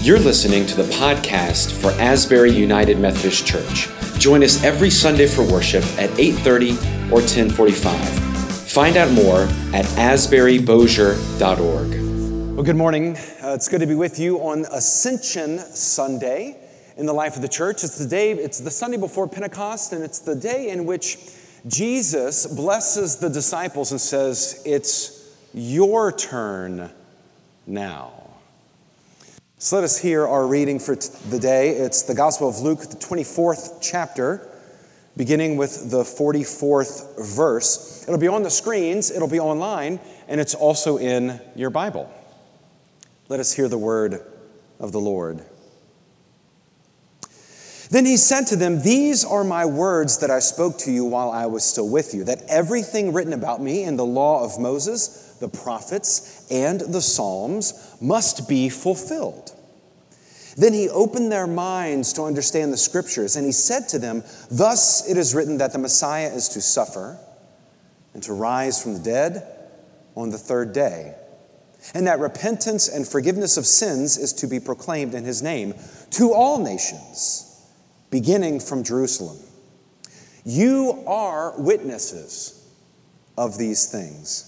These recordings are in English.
You're listening to the podcast for Asbury United Methodist Church. Join us every Sunday for worship at 8:30 or 10:45. Find out more at asburybossier.org. Well, good morning. Uh, it's good to be with you on Ascension Sunday in the life of the church. It's the day, it's the Sunday before Pentecost, and it's the day in which Jesus blesses the disciples and says, It's your turn now. So let us hear our reading for the day. It's the Gospel of Luke, the 24th chapter, beginning with the 44th verse. It'll be on the screens, it'll be online, and it's also in your Bible. Let us hear the word of the Lord. Then he said to them, These are my words that I spoke to you while I was still with you, that everything written about me in the law of Moses, the prophets, and the Psalms must be fulfilled. Then he opened their minds to understand the scriptures, and he said to them, Thus it is written that the Messiah is to suffer and to rise from the dead on the third day, and that repentance and forgiveness of sins is to be proclaimed in his name to all nations, beginning from Jerusalem. You are witnesses of these things.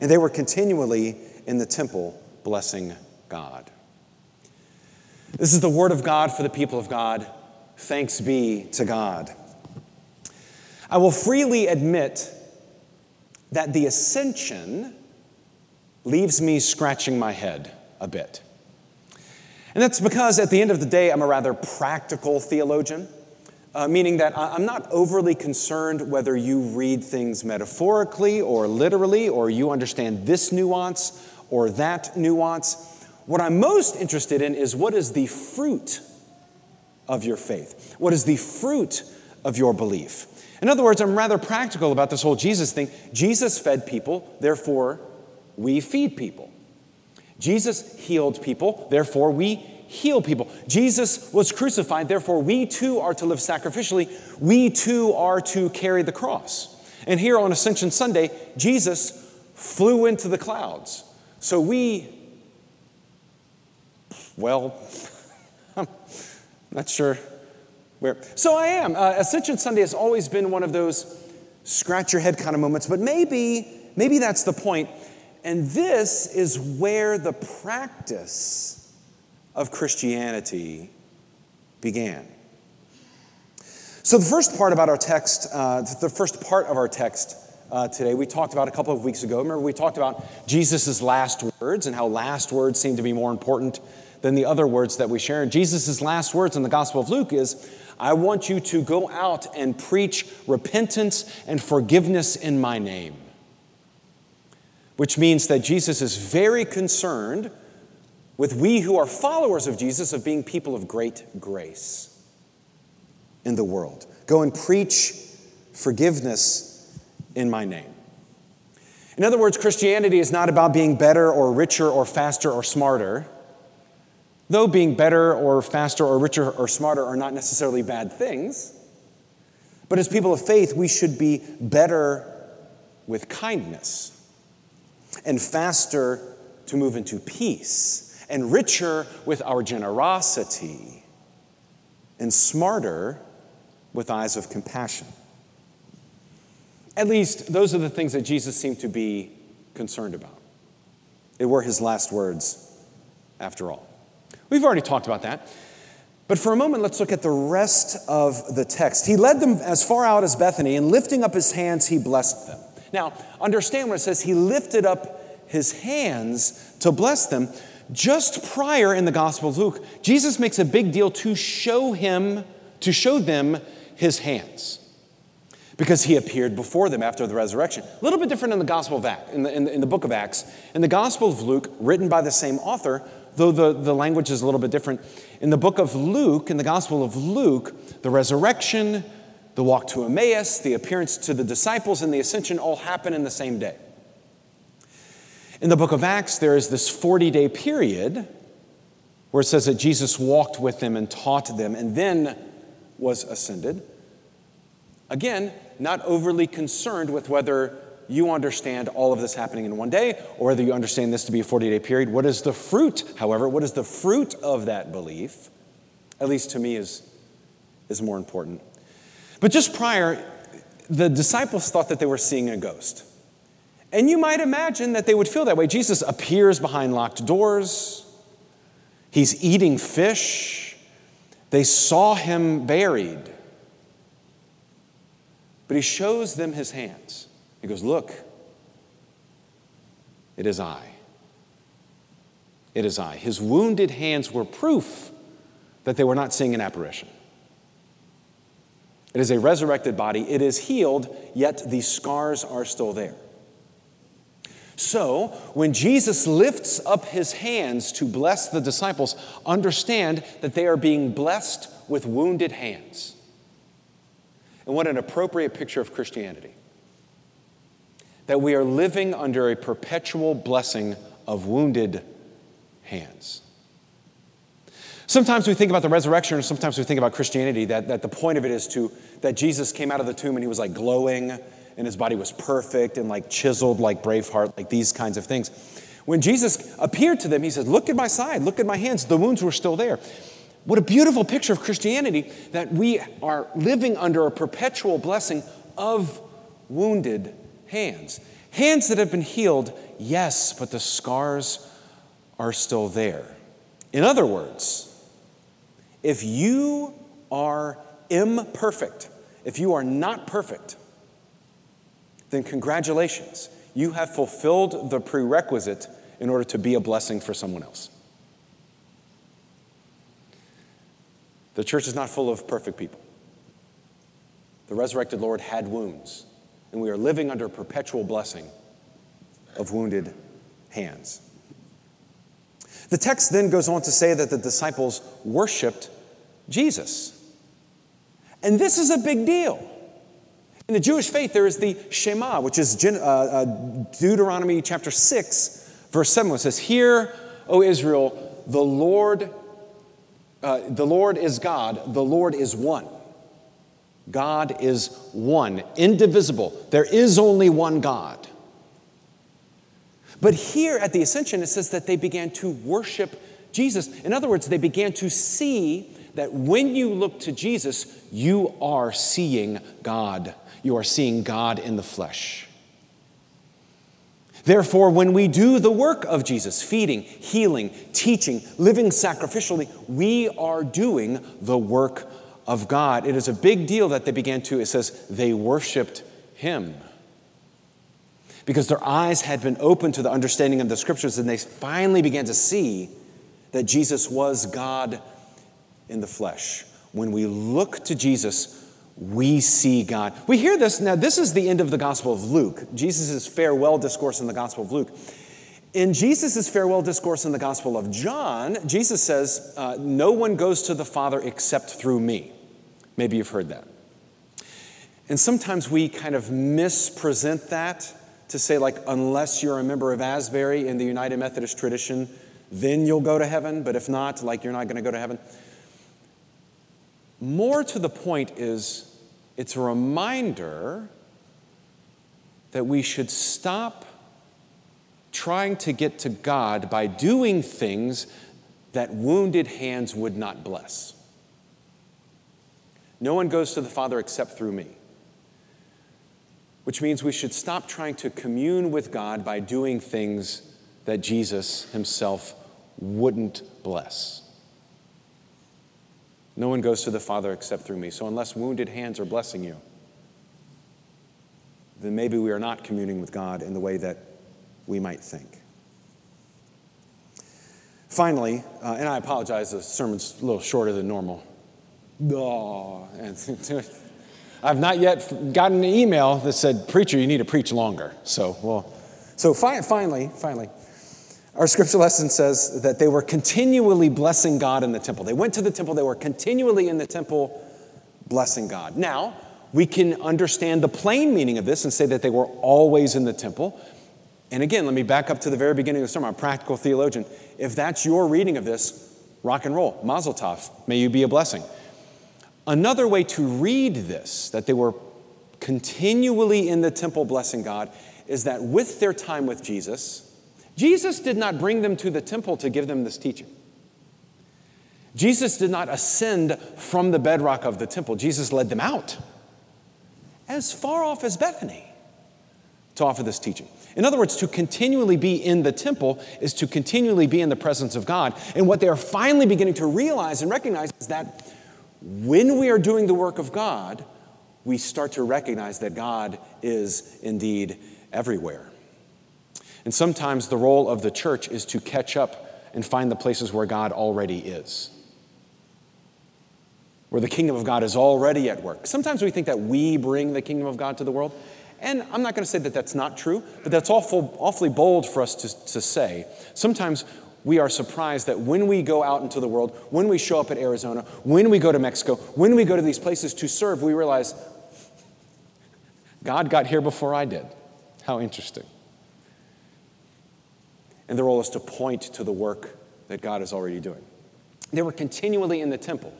And they were continually in the temple blessing God. This is the word of God for the people of God. Thanks be to God. I will freely admit that the ascension leaves me scratching my head a bit. And that's because at the end of the day, I'm a rather practical theologian uh, meaning that I'm not overly concerned whether you read things metaphorically or literally, or you understand this nuance or that nuance. What I'm most interested in is what is the fruit of your faith? What is the fruit of your belief? In other words, I'm rather practical about this whole Jesus thing. Jesus fed people, therefore, we feed people. Jesus healed people, therefore, we heal people. Jesus was crucified, therefore, we too are to live sacrificially. We too are to carry the cross. And here on Ascension Sunday, Jesus flew into the clouds. So we, well, I'm not sure where. So I am. Uh, Ascension Sunday has always been one of those scratch your head kind of moments, but maybe, maybe that's the point. And this is where the practice of Christianity began. So, the first part about our text, uh, the first part of our text uh, today, we talked about a couple of weeks ago. Remember, we talked about Jesus' last words and how last words seem to be more important than the other words that we share. Jesus' last words in the Gospel of Luke is, I want you to go out and preach repentance and forgiveness in my name. Which means that Jesus is very concerned with we who are followers of Jesus of being people of great grace in the world. Go and preach forgiveness in my name. In other words, Christianity is not about being better or richer or faster or smarter, though being better or faster or richer or smarter are not necessarily bad things. But as people of faith, we should be better with kindness and faster to move into peace and richer with our generosity, and smarter with eyes of compassion. At least, those are the things that Jesus seemed to be concerned about. They were his last words, after all. We've already talked about that. But for a moment, let's look at the rest of the text. He led them as far out as Bethany, and lifting up his hands, he blessed them. Now, understand when it says he lifted up his hands to bless them. Just prior in the Gospel of Luke, Jesus makes a big deal to show him, to show them his hands. because he appeared before them after the resurrection. A little bit different in the Gospel of Acts, in the, in the, in the book of Acts. In the Gospel of Luke, written by the same author, though the, the language is a little bit different, in the book of Luke, in the Gospel of Luke, the resurrection, the walk to Emmaus, the appearance to the disciples, and the ascension all happen in the same day. In the book of Acts, there is this 40 day period where it says that Jesus walked with them and taught them and then was ascended. Again, not overly concerned with whether you understand all of this happening in one day or whether you understand this to be a 40 day period. What is the fruit, however, what is the fruit of that belief? At least to me, is, is more important. But just prior, the disciples thought that they were seeing a ghost. And you might imagine that they would feel that way. Jesus appears behind locked doors, he's eating fish. They saw him buried. But he shows them his hands. He goes, Look, it is I. It is I. His wounded hands were proof that they were not seeing an apparition. It is a resurrected body. It is healed, yet the scars are still there. So, when Jesus lifts up his hands to bless the disciples, understand that they are being blessed with wounded hands. And what an appropriate picture of Christianity. That we are living under a perpetual blessing of wounded hands. Sometimes we think about the resurrection, or sometimes we think about Christianity, that, that the point of it is to, that Jesus came out of the tomb and he was like glowing and his body was perfect and like chiseled like Braveheart, like these kinds of things. When Jesus appeared to them, he said, Look at my side, look at my hands. The wounds were still there. What a beautiful picture of Christianity that we are living under a perpetual blessing of wounded hands. Hands that have been healed, yes, but the scars are still there. In other words, if you are imperfect, if you are not perfect, then congratulations. You have fulfilled the prerequisite in order to be a blessing for someone else. The church is not full of perfect people. The resurrected Lord had wounds, and we are living under perpetual blessing of wounded hands. The text then goes on to say that the disciples worshiped Jesus. And this is a big deal. In the Jewish faith, there is the Shema, which is uh, uh, Deuteronomy chapter 6, verse 7, which says, Hear, O Israel, the Lord, uh, the Lord is God, the Lord is one. God is one, indivisible. There is only one God. But here at the Ascension, it says that they began to worship Jesus. In other words, they began to see that when you look to Jesus, you are seeing God you are seeing God in the flesh. Therefore, when we do the work of Jesus, feeding, healing, teaching, living sacrificially, we are doing the work of God. It is a big deal that they began to, it says, they worshiped Him. Because their eyes had been opened to the understanding of the scriptures, and they finally began to see that Jesus was God in the flesh. When we look to Jesus, we see God. We hear this now, this is the end of the Gospel of Luke, Jesus' farewell discourse in the Gospel of Luke. In Jesus' farewell discourse in the Gospel of John, Jesus says, uh, No one goes to the Father except through me. Maybe you've heard that. And sometimes we kind of mispresent that to say, like, unless you're a member of Asbury in the United Methodist tradition, then you'll go to heaven, but if not, like, you're not going to go to heaven. More to the point is, it's a reminder that we should stop trying to get to God by doing things that wounded hands would not bless. No one goes to the Father except through me. Which means we should stop trying to commune with God by doing things that Jesus himself wouldn't bless. No one goes to the Father except through me. So, unless wounded hands are blessing you, then maybe we are not communing with God in the way that we might think. Finally, uh, and I apologize, the sermon's a little shorter than normal. Oh, I've not yet gotten an email that said, Preacher, you need to preach longer. So, well, so fi- finally, finally, our scripture lesson says that they were continually blessing God in the temple. They went to the temple, they were continually in the temple blessing God. Now, we can understand the plain meaning of this and say that they were always in the temple. And again, let me back up to the very beginning of the sermon. I'm a practical theologian. If that's your reading of this, rock and roll, mazel tov, may you be a blessing. Another way to read this, that they were continually in the temple blessing God, is that with their time with Jesus, Jesus did not bring them to the temple to give them this teaching. Jesus did not ascend from the bedrock of the temple. Jesus led them out as far off as Bethany to offer this teaching. In other words, to continually be in the temple is to continually be in the presence of God. And what they are finally beginning to realize and recognize is that when we are doing the work of God, we start to recognize that God is indeed everywhere. And sometimes the role of the church is to catch up and find the places where God already is where the kingdom of God is already at work. Sometimes we think that we bring the kingdom of God to the world. And I'm not going to say that that's not true, but that's awful, awfully bold for us to, to say. Sometimes we are surprised that when we go out into the world, when we show up at Arizona, when we go to Mexico, when we go to these places to serve, we realize God got here before I did. How interesting. And the role is to point to the work that God is already doing. They were continually in the temple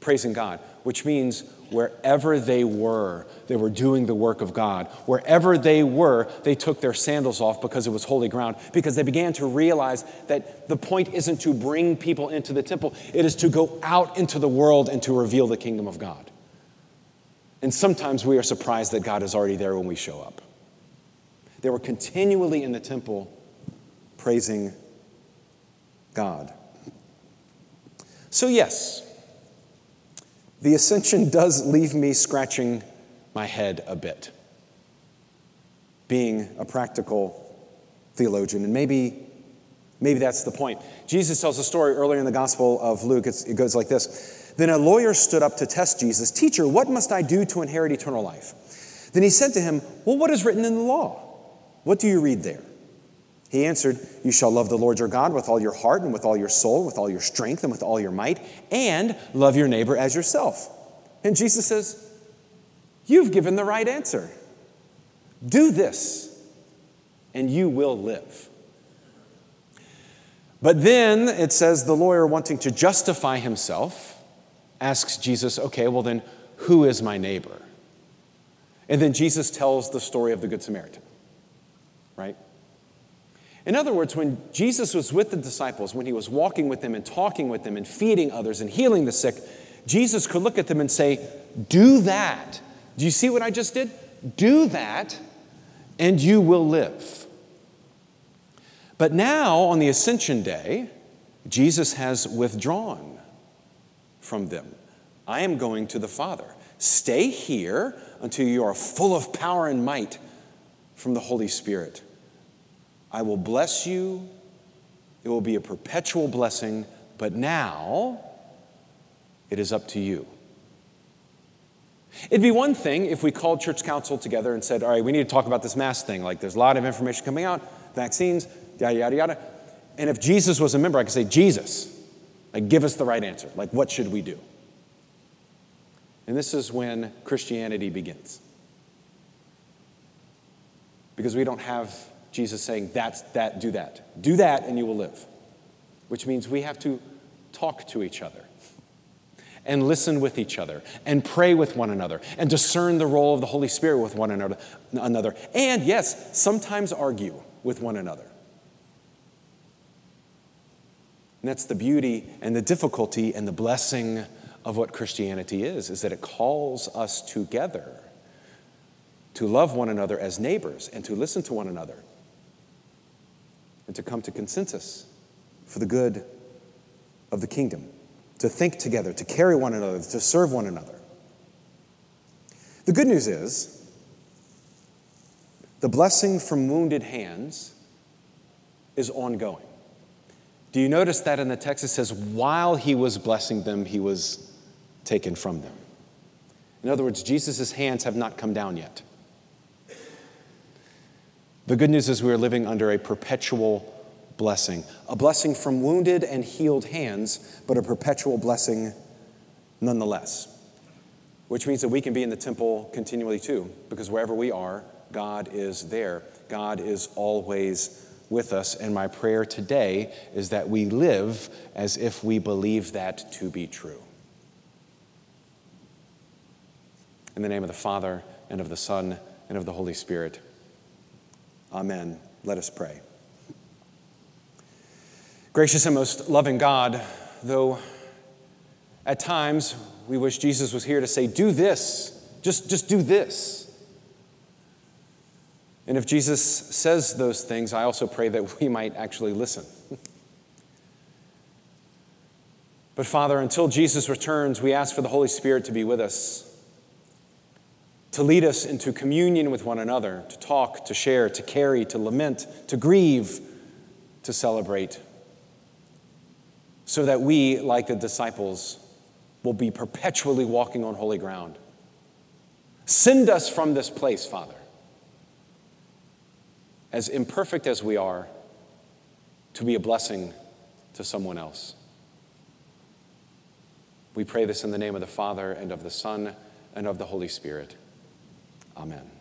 praising God, which means wherever they were, they were doing the work of God. Wherever they were, they took their sandals off because it was holy ground, because they began to realize that the point isn't to bring people into the temple, it is to go out into the world and to reveal the kingdom of God. And sometimes we are surprised that God is already there when we show up. They were continually in the temple praising God. So, yes, the ascension does leave me scratching my head a bit, being a practical theologian. And maybe, maybe that's the point. Jesus tells a story earlier in the Gospel of Luke. It's, it goes like this Then a lawyer stood up to test Jesus Teacher, what must I do to inherit eternal life? Then he said to him, Well, what is written in the law? What do you read there? He answered, You shall love the Lord your God with all your heart and with all your soul, with all your strength and with all your might, and love your neighbor as yourself. And Jesus says, You've given the right answer. Do this, and you will live. But then it says the lawyer, wanting to justify himself, asks Jesus, Okay, well then, who is my neighbor? And then Jesus tells the story of the Good Samaritan, right? In other words, when Jesus was with the disciples, when he was walking with them and talking with them and feeding others and healing the sick, Jesus could look at them and say, Do that. Do you see what I just did? Do that, and you will live. But now, on the Ascension Day, Jesus has withdrawn from them. I am going to the Father. Stay here until you are full of power and might from the Holy Spirit. I will bless you. It will be a perpetual blessing, but now it is up to you. It'd be one thing if we called church council together and said, all right, we need to talk about this mass thing. Like, there's a lot of information coming out, vaccines, yada, yada, yada. And if Jesus was a member, I could say, Jesus, like, give us the right answer. Like, what should we do? And this is when Christianity begins. Because we don't have Jesus saying, That's that, do that. Do that and you will live. Which means we have to talk to each other and listen with each other and pray with one another and discern the role of the Holy Spirit with one another. And yes, sometimes argue with one another. And that's the beauty and the difficulty and the blessing of what Christianity is, is that it calls us together to love one another as neighbors and to listen to one another to come to consensus for the good of the kingdom, to think together, to carry one another, to serve one another. The good news is the blessing from wounded hands is ongoing. Do you notice that in the text it says, while he was blessing them, he was taken from them? In other words, Jesus' hands have not come down yet. The good news is we are living under a perpetual blessing, a blessing from wounded and healed hands, but a perpetual blessing nonetheless. Which means that we can be in the temple continually too, because wherever we are, God is there. God is always with us. And my prayer today is that we live as if we believe that to be true. In the name of the Father, and of the Son, and of the Holy Spirit. Amen. Let us pray. Gracious and most loving God, though at times we wish Jesus was here to say, Do this, just, just do this. And if Jesus says those things, I also pray that we might actually listen. but Father, until Jesus returns, we ask for the Holy Spirit to be with us, to lead us into communion with one another, to talk, to share, to carry, to lament, to grieve, to celebrate, so that we, like the disciples, will be perpetually walking on holy ground. Send us from this place, Father as imperfect as we are, to be a blessing to someone else. We pray this in the name of the Father, and of the Son, and of the Holy Spirit. Amen.